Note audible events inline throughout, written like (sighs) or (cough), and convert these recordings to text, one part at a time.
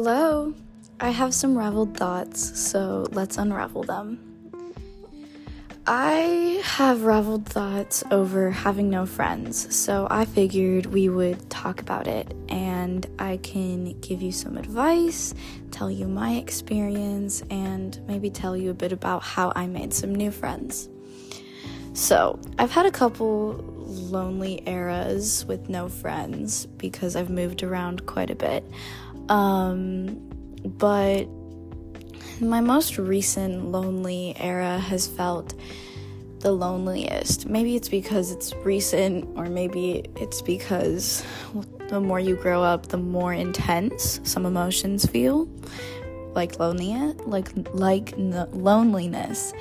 Hello. I have some raveled thoughts, so let's unravel them. I have raveled thoughts over having no friends, so I figured we would talk about it and I can give you some advice, tell you my experience, and maybe tell you a bit about how I made some new friends. So, I've had a couple lonely eras with no friends because I've moved around quite a bit. Um, but my most recent lonely era has felt the loneliest. Maybe it's because it's recent, or maybe it's because the more you grow up, the more intense some emotions feel, like loneliness, like like loneliness.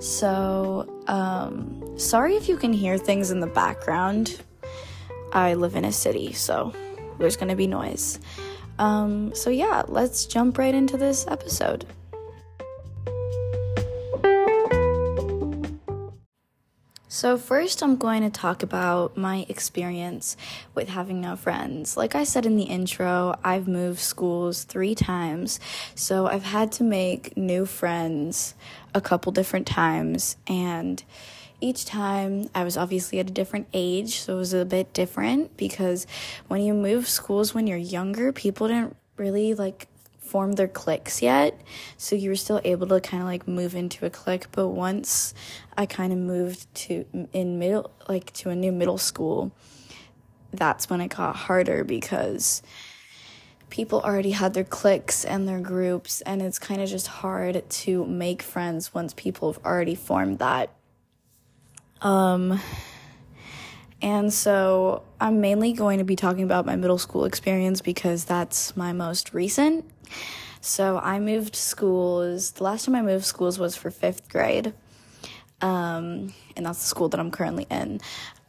So, um, sorry if you can hear things in the background. I live in a city, so there's gonna be noise. Um, so, yeah, let's jump right into this episode. So, first, I'm going to talk about my experience with having no friends. Like I said in the intro, I've moved schools three times, so I've had to make new friends a couple different times, and each time I was obviously at a different age, so it was a bit different because when you move schools when you're younger, people didn't really like form their cliques yet. So you were still able to kind of like move into a clique, but once I kind of moved to in middle like to a new middle school, that's when it got harder because people already had their cliques and their groups and it's kind of just hard to make friends once people have already formed that um, and so I'm mainly going to be talking about my middle school experience because that's my most recent. So I moved schools. The last time I moved schools was for fifth grade. Um, and that's the school that I'm currently in.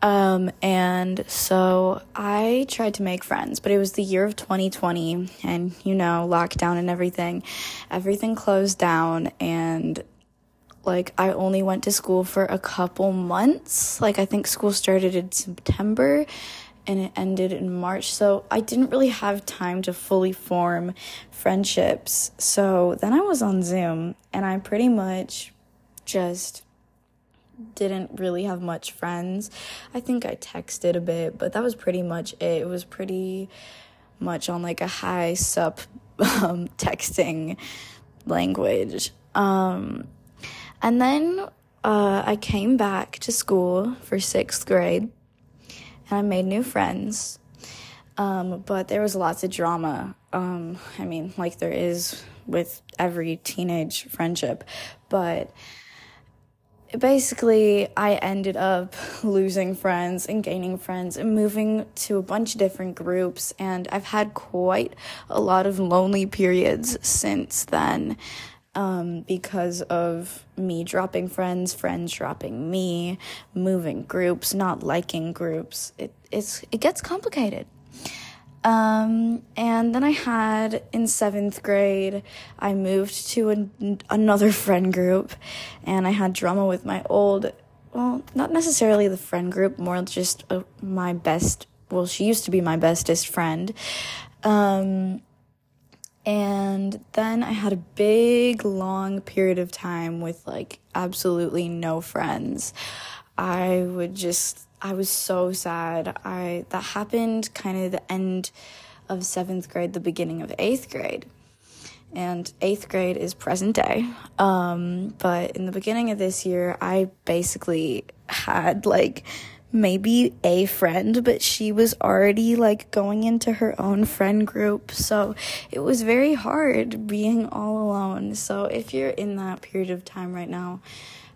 Um, and so I tried to make friends, but it was the year of 2020 and, you know, lockdown and everything. Everything closed down and like I only went to school for a couple months. Like I think school started in September and it ended in March. So I didn't really have time to fully form friendships. So then I was on Zoom and I pretty much just didn't really have much friends. I think I texted a bit, but that was pretty much it. It was pretty much on like a high sup (laughs) um, texting language. Um, and then uh, I came back to school for sixth grade and I made new friends. Um, but there was lots of drama. Um, I mean, like there is with every teenage friendship. But basically, I ended up (laughs) losing friends and gaining friends and moving to a bunch of different groups. And I've had quite a lot of lonely periods since then um, because of me dropping friends, friends dropping me, moving groups, not liking groups. It it's it gets complicated. Um, and then I had in seventh grade, I moved to an, another friend group, and I had drama with my old, well, not necessarily the friend group, more just uh, my best. Well, she used to be my bestest friend. Um, and then I had a big, long period of time with like absolutely no friends. I would just, I was so sad. I, that happened kind of the end of seventh grade, the beginning of eighth grade. And eighth grade is present day. Um, but in the beginning of this year, I basically had like maybe a friend, but she was already like going into her own friend group. So it was very hard being all alone. So if you're in that period of time right now,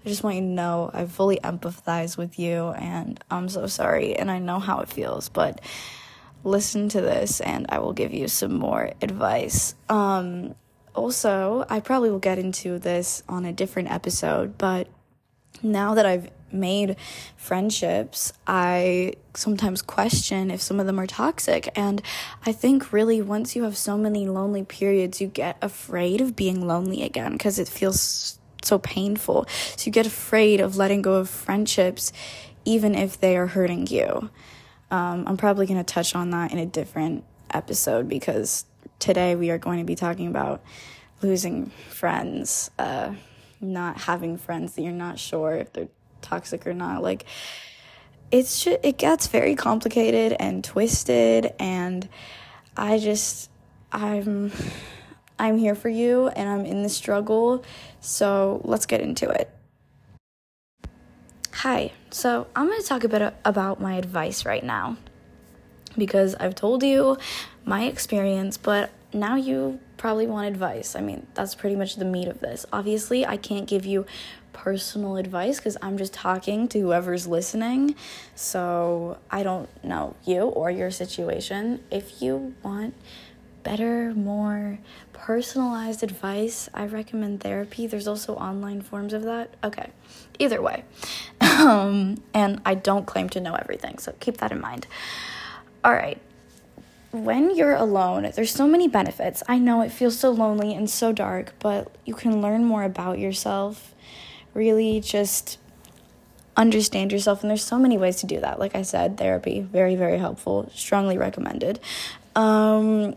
I just want you to know I fully empathize with you and I'm so sorry and I know how it feels, but listen to this and I will give you some more advice. Um also, I probably will get into this on a different episode, but now that I've made friendships, I sometimes question if some of them are toxic. And I think really once you have so many lonely periods, you get afraid of being lonely again because it feels so painful. So you get afraid of letting go of friendships, even if they are hurting you. Um, I'm probably going to touch on that in a different episode because today we are going to be talking about losing friends, uh, not having friends that you're not sure if they're toxic or not. Like, it's just, it gets very complicated and twisted, and I just, I'm, I'm here for you, and I'm in the struggle. So let's get into it. Hi, so I'm going to talk a bit about my advice right now because I've told you my experience, but now you probably want advice. I mean, that's pretty much the meat of this. Obviously, I can't give you personal advice because I'm just talking to whoever's listening. So I don't know you or your situation. If you want better, more personalized advice, I recommend therapy. There's also online forms of that. Okay, either way. (laughs) Um, and I don't claim to know everything, so keep that in mind. All right. When you're alone, there's so many benefits. I know it feels so lonely and so dark, but you can learn more about yourself. Really just understand yourself and there's so many ways to do that. Like I said, therapy, very very helpful, strongly recommended. Um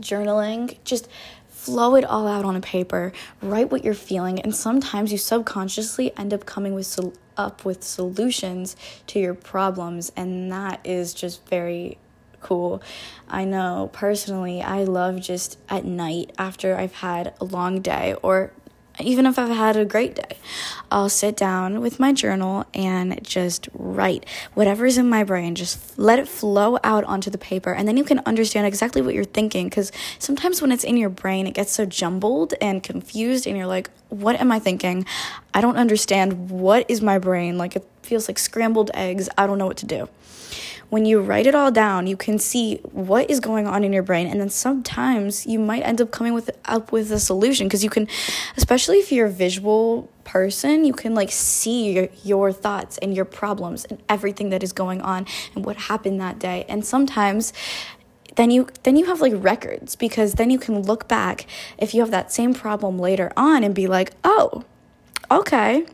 journaling, just flow it all out on a paper, write what you're feeling, and sometimes you subconsciously end up coming with sol- up with solutions to your problems, and that is just very cool. I know personally, I love just at night after I've had a long day or even if I've had a great day, I'll sit down with my journal and just write whatever's in my brain. Just let it flow out onto the paper, and then you can understand exactly what you're thinking. Because sometimes when it's in your brain, it gets so jumbled and confused, and you're like, What am I thinking? I don't understand. What is my brain? Like, it feels like scrambled eggs. I don't know what to do when you write it all down, you can see what is going on in your brain, and then sometimes you might end up coming with up with a solution because you can, especially if you're a visual person, you can like see your, your thoughts and your problems and everything that is going on and what happened that day. And sometimes then you then you have like records because then you can look back if you have that same problem later on and be like, "Oh, okay.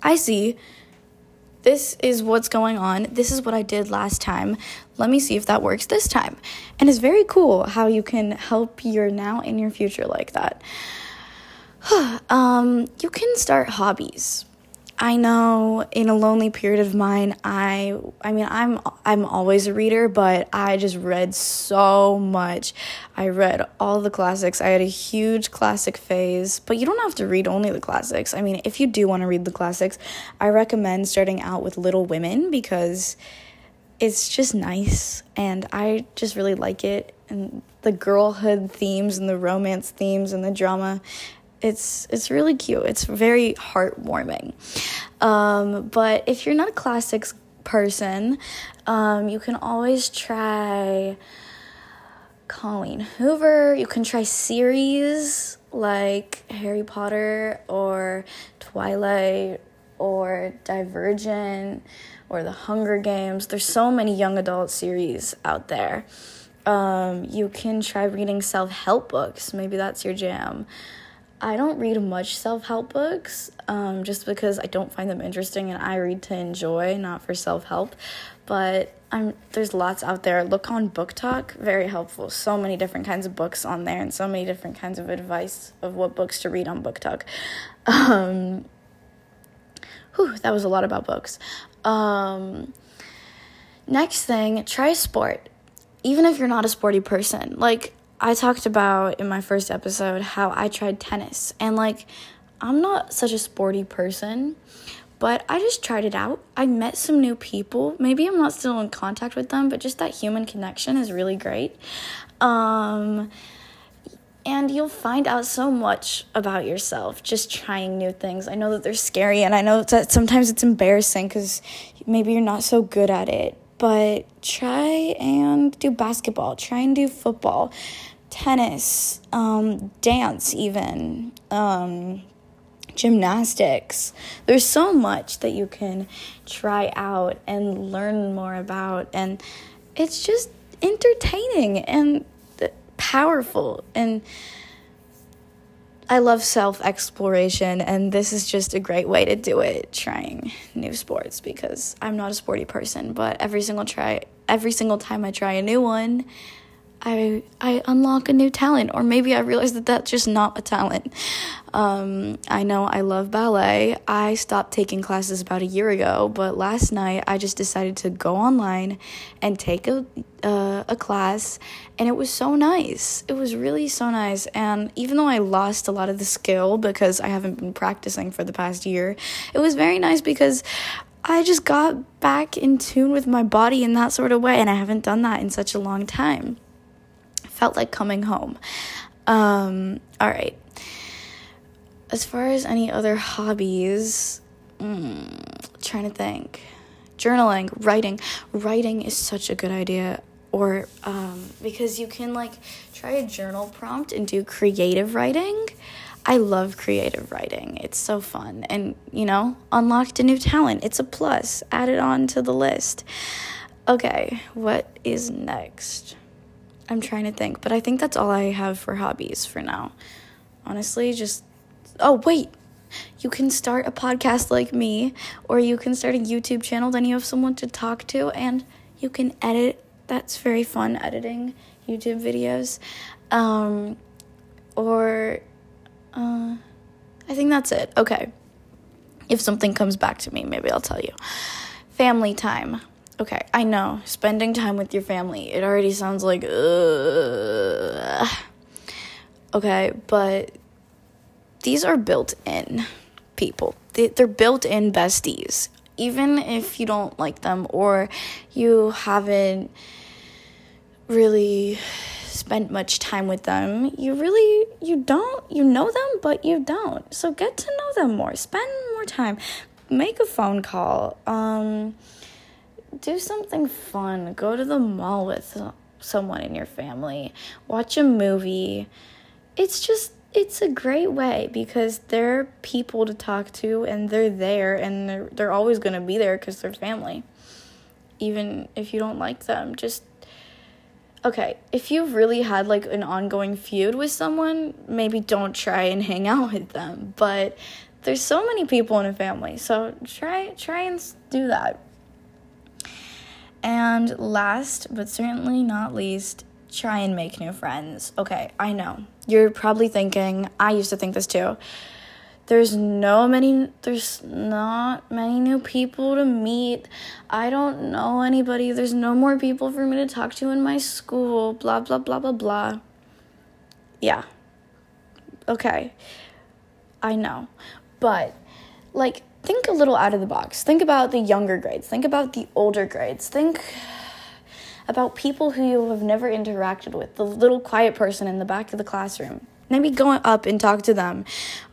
I see this is what's going on. This is what I did last time. Let me see if that works this time. And it's very cool how you can help your now and your future like that. (sighs) um, you can start hobbies. I know in a lonely period of mine, I I mean I'm I'm always a reader, but I just read so much. I read all the classics. I had a huge classic phase, but you don't have to read only the classics. I mean, if you do want to read the classics, I recommend starting out with Little Women because it's just nice and I just really like it and the girlhood themes and the romance themes and the drama it's it's really cute. It's very heartwarming. Um, but if you're not a classics person, um, you can always try Colleen Hoover. You can try series like Harry Potter or Twilight or Divergent or The Hunger Games. There's so many young adult series out there. Um, you can try reading self help books. Maybe that's your jam. I don't read much self help books um, just because I don't find them interesting and I read to enjoy, not for self help. But I'm, there's lots out there. Look on BookTok, very helpful. So many different kinds of books on there and so many different kinds of advice of what books to read on BookTok. Um, whew, that was a lot about books. Um, next thing, try sport. Even if you're not a sporty person. Like, I talked about in my first episode how I tried tennis and like I'm not such a sporty person, but I just tried it out. I met some new people. Maybe I'm not still in contact with them, but just that human connection is really great. Um and you'll find out so much about yourself just trying new things. I know that they're scary and I know that sometimes it's embarrassing cuz maybe you're not so good at it but try and do basketball, try and do football tennis, um, dance, even um, gymnastics. There's so much that you can try out and learn more about, and it's just entertaining and powerful. And I love self exploration, and this is just a great way to do it. Trying new sports because I'm not a sporty person, but every single try, every single time I try a new one, I I unlock a new talent, or maybe I realize that that's just not a talent. Um, I know I love ballet. I stopped taking classes about a year ago, but last night I just decided to go online and take a uh, a class, and it was so nice. It was really so nice, and even though I lost a lot of the skill because I haven't been practicing for the past year, it was very nice because I just got back in tune with my body in that sort of way, and I haven't done that in such a long time felt like coming home. Um, all right. As far as any other hobbies, mm, trying to think. Journaling, writing. Writing is such a good idea. Or um, because you can like try a journal prompt and do creative writing. I love creative writing. It's so fun. And, you know, unlocked a new talent. It's a plus. Add it on to the list. Okay, what is next? I'm trying to think, but I think that's all I have for hobbies for now. Honestly, just oh, wait. You can start a podcast like me, or you can start a YouTube channel, then you have someone to talk to, and you can edit. That's very fun, editing YouTube videos. Um, or, uh, I think that's it. Okay. If something comes back to me, maybe I'll tell you. Family time. Okay, I know. Spending time with your family. It already sounds like Okay, but these are built in people. They're built in besties. Even if you don't like them or you haven't really spent much time with them, you really you don't you know them but you don't. So get to know them more. Spend more time. Make a phone call. Um do something fun. Go to the mall with someone in your family. Watch a movie. It's just it's a great way because they're people to talk to and they're there and they're, they're always going to be there cuz they're family. Even if you don't like them, just okay, if you've really had like an ongoing feud with someone, maybe don't try and hang out with them. But there's so many people in a family, so try try and do that. And last, but certainly not least, try and make new friends. Okay, I know. You're probably thinking, I used to think this too. There's no many there's not many new people to meet. I don't know anybody. There's no more people for me to talk to in my school. Blah blah blah blah blah. Yeah. Okay. I know. But like think a little out of the box. Think about the younger grades. Think about the older grades. Think about people who you have never interacted with, the little quiet person in the back of the classroom. Maybe going up and talk to them,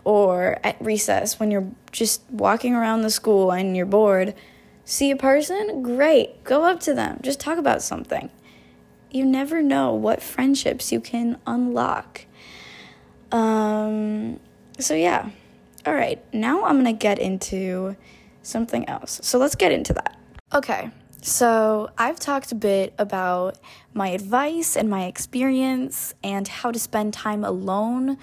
or at recess when you're just walking around the school and you're bored. See a person? Great. Go up to them. Just talk about something. You never know what friendships you can unlock. Um, so, yeah. All right, now I'm gonna get into something else. So let's get into that. Okay, so I've talked a bit about my advice and my experience and how to spend time alone.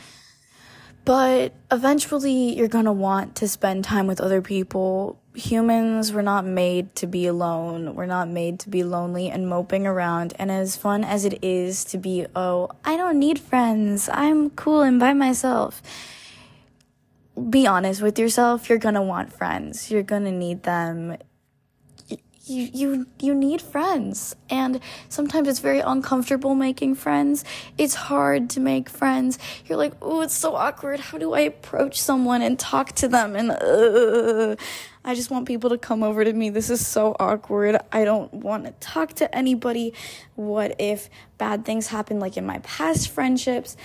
But eventually, you're gonna want to spend time with other people. Humans were not made to be alone. We're not made to be lonely and moping around. And as fun as it is to be, oh, I don't need friends, I'm cool and by myself be honest with yourself. You're gonna want friends. You're gonna need them. You, you, you need friends. And sometimes it's very uncomfortable making friends. It's hard to make friends. You're like, oh, it's so awkward. How do I approach someone and talk to them? And, uh, I just want people to come over to me. This is so awkward. I don't want to talk to anybody. What if bad things happen, like in my past friendships?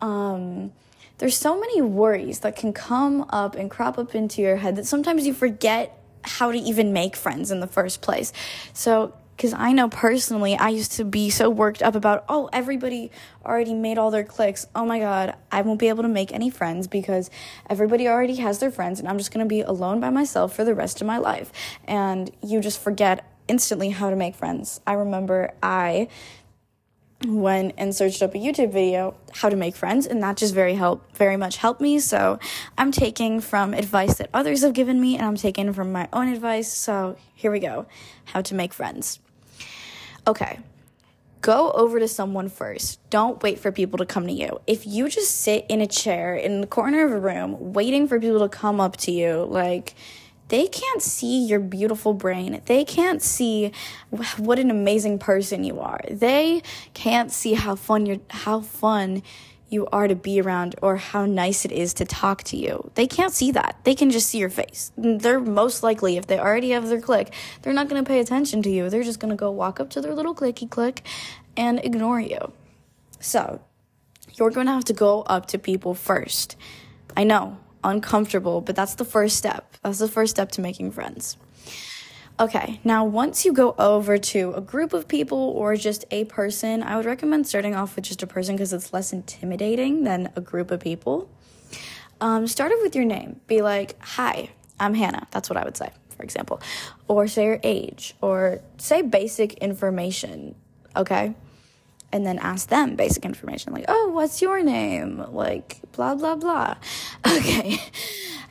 Um, there's so many worries that can come up and crop up into your head that sometimes you forget how to even make friends in the first place. So, because I know personally, I used to be so worked up about, oh, everybody already made all their cliques. Oh my God, I won't be able to make any friends because everybody already has their friends and I'm just gonna be alone by myself for the rest of my life. And you just forget instantly how to make friends. I remember I went and searched up a YouTube video how to make friends and that just very help very much helped me so I'm taking from advice that others have given me and I'm taking from my own advice so here we go how to make friends okay go over to someone first. Don't wait for people to come to you. If you just sit in a chair in the corner of a room waiting for people to come up to you, like, they can't see your beautiful brain. They can't see what an amazing person you are. They can't see how fun you're, how fun you are to be around or how nice it is to talk to you. They can't see that. They can just see your face. They're most likely, if they already have their clique, they're not going to pay attention to you. They're just going to go walk up to their little clicky click and ignore you. So, you're going to have to go up to people first. I know, uncomfortable, but that's the first step. That's the first step to making friends. Okay, now once you go over to a group of people or just a person, I would recommend starting off with just a person because it's less intimidating than a group of people. Um, start off with your name. Be like, Hi, I'm Hanna. That's what I would say, for example. Or say your age, or say basic information, okay? And then ask them basic information, like, Oh, what's your name? Like, blah, blah, blah. (laughs) Okay.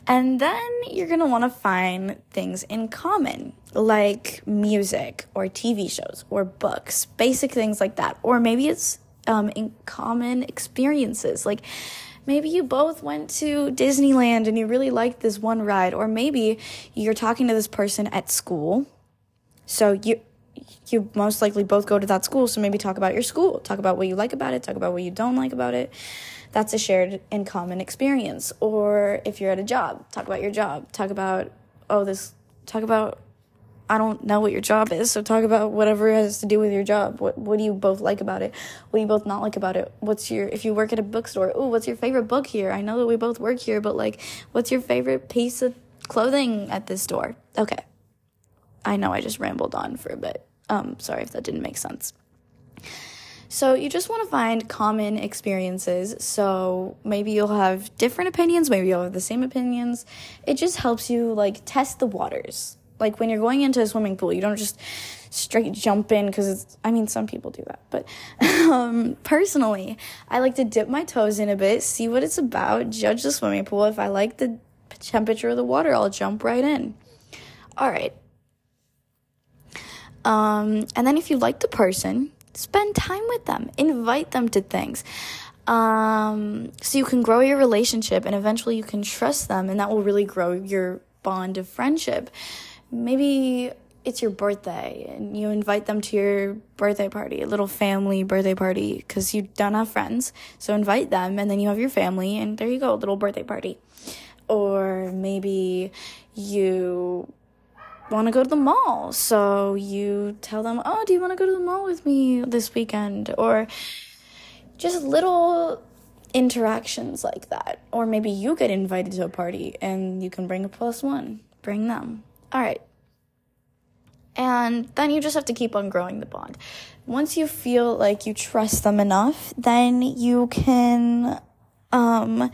And then you're going to want to find things in common, like music or TV shows or books, basic things like that. Or maybe it's um, in common experiences. Like maybe you both went to Disneyland and you really liked this one ride. Or maybe you're talking to this person at school. So you you most likely both go to that school. So maybe talk about your school, talk about what you like about it, talk about what you don't like about it that's a shared and common experience. Or if you're at a job, talk about your job. Talk about, oh, this, talk about, I don't know what your job is, so talk about whatever it has to do with your job. What what do you both like about it? What do you both not like about it? What's your if you work at a bookstore? Oh, what's your favorite book here? I know that we both work here, but like, what's your favorite piece of clothing at this store? Okay, I know I just rambled on for a bit. Um, sorry if that didn't make sense. So you just want to find common experiences. So maybe you'll have different opinions, maybe you'll have the same opinions. It just helps you like test the waters. Like when you're going into a swimming pool, you don't just straight jump in because it's I mean some people do that, but (laughs) um, personally, I like to dip my toes in a bit, see what it's about, judge the swimming pool. If I like the temperature of the water, I'll jump right in. All right. Um, and then if you like the person, spend time with them, invite them to things. Um, so you can grow your relationship and eventually you can trust them, and that will really grow your bond of friendship. Maybe it's your birthday and you invite them to your birthday party, a little family birthday party, because you don't have friends. So invite them, and then you have your family, and there you go, a little birthday party. Or maybe you want to go to the mall. So you tell them, oh, do you want to go to the mall with me this weekend? Or just little interactions like that. Or maybe you get invited to a party and you can bring a plus one, bring them. All right. And then you just have to keep on growing the bond. Once you feel like you trust them enough, then you can um,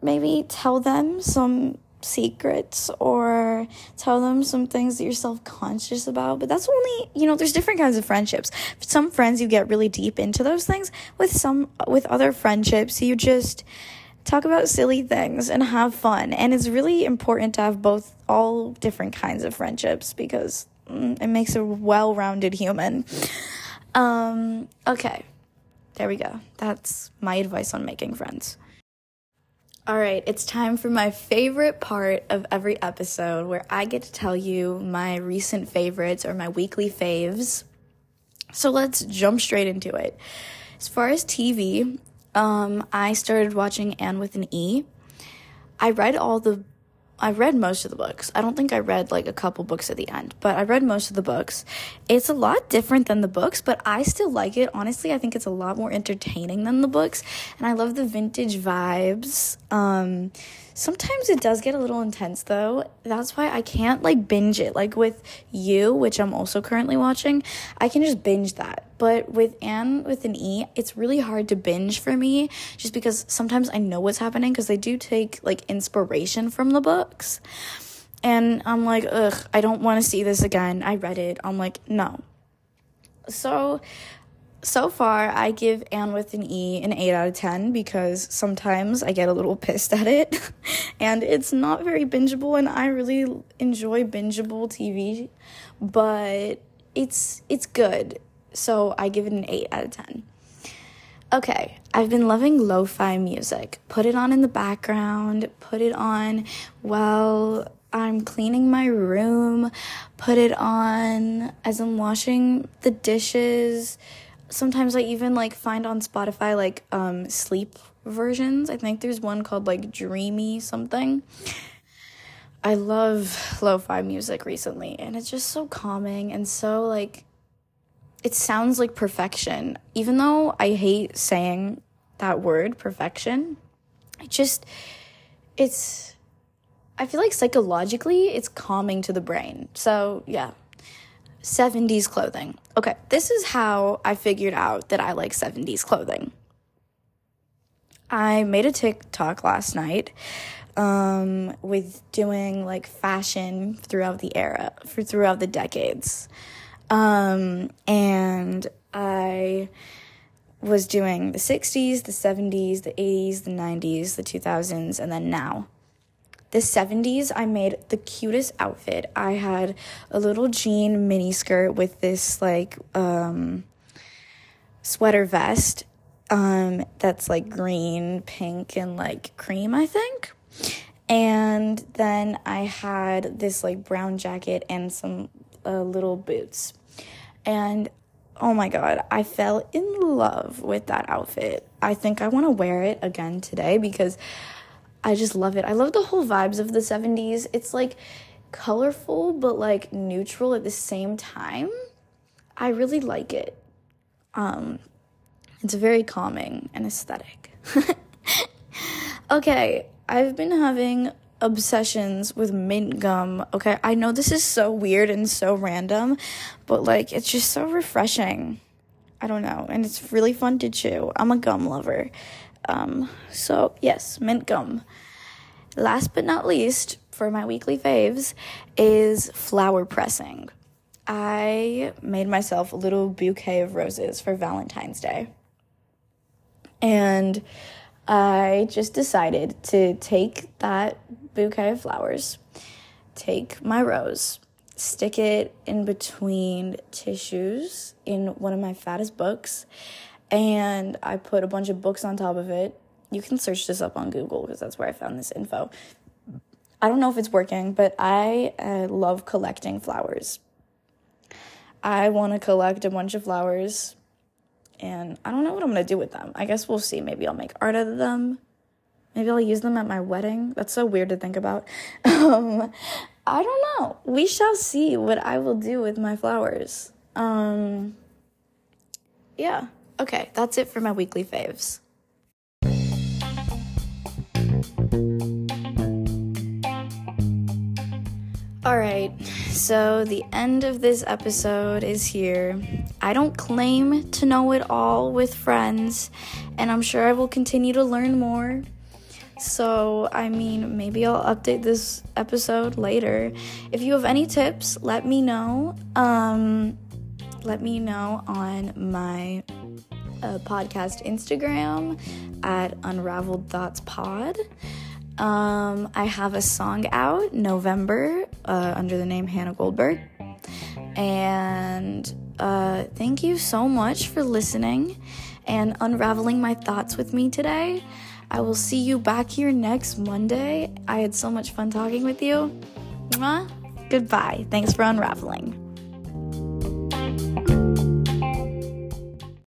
maybe tell them some secrets or tell them some things that you're self-conscious about but that's only you know there's different kinds of friendships. Some friends you get really deep into those things. With some with other friendships you just talk about silly things and have fun. And it's really important to have both all different kinds of friendships because mm, it makes a well-rounded human. Um okay. There we go. That's my advice on making friends all right, it's time for my favorite part of every episode where I get to tell you my recent favorites or my weekly faves. So let's jump straight into it. As far as TV, um, I started watching Anne with an E. I read all the I read most of the books. I don't think I read like a couple books at the end, but I read most of the books. It's a lot different than the books, but I still like it. Honestly, I think it's a lot more entertaining than the books, and I love the vintage vibes. Um, Sometimes it does get a little intense though. That's why I can't like binge it. Like with you, which I'm also currently watching, I can just binge that. But with Anne with an E, it's really hard to binge for me just because sometimes I know what's happening because they do take like inspiration from the books. And I'm like, ugh, I don't want to see this again. I read it. I'm like, no. So so far, I give Anne with an E an 8 out of 10 because sometimes I get a little (laughs) pissed at it (laughs) and it's not very bingeable and I really enjoy bingeable TV, but it's it's good. So I give it an 8 out of 10. Okay, I've been loving lo fi music. Put it on in the background, put it on while I'm cleaning my room, put it on as I'm washing the dishes. Sometimes I even like find on Spotify like um sleep versions. I think there's one called like Dreamy something. I love lo-fi music recently and it's just so calming and so like it sounds like perfection. Even though I hate saying that word, perfection, it just, it's, I feel like psychologically it's calming to the brain. So, yeah. 70s clothing. Okay, this is how I figured out that I like 70s clothing. I made a TikTok last night um, with doing like fashion throughout the era, for throughout the decades. Um, and I was doing the 60s, the 70s, the 80s, the 90s, the 2000s, and then now. The 70s, I made the cutest outfit. I had a little jean mini skirt with this like um, sweater vest um, that's like green, pink, and like cream, I think. And then I had this like brown jacket and some uh, little boots. And oh my god, I fell in love with that outfit. I think I want to wear it again today because I just love it. I love the whole vibes of the 70s. It's like colorful but like neutral at the same time. I really like it. Um it's very calming and aesthetic. (laughs) okay, I've been having obsessions with mint gum. Okay, I know this is so weird and so random, but like it's just so refreshing. I don't know, and it's really fun to chew. I'm a gum lover. Um, so yes, mint gum. Last but not least, for my weekly faves, is flower pressing. I made myself a little bouquet of roses for Valentine's Day. And I just decided to take that bouquet of flowers, take my rose, stick it in between tissues in one of my fattest books, and I put a bunch of books on top of it. You can search this up on Google because that's where I found this info. I don't know if it's working, but I uh, love collecting flowers. I want to collect a bunch of flowers, and I don't know what I'm going to do with them. I guess we'll see. Maybe I'll make art out of them. Maybe I'll use them at my wedding. That's so weird to think about. (laughs) Um, I don't know. We shall see what I will do with my flowers. Um, yeah. Okay, that's it for my weekly faves. All right, so the end of this episode is here. I don't claim to know it all with friends, and I'm sure I will continue to learn more. So, I mean, maybe I'll update this episode later. If you have any tips, let me know. Um, let me know on my uh, podcast Instagram at Unraveled Thoughts Pod. Um, I have a song out November uh, under the name Hanna Goldberg. And uh, thank you so much for listening and unraveling my thoughts with me today. I will see you back here next Monday. I had so much fun talking with you. Mwah. Goodbye. Thanks for unraveling.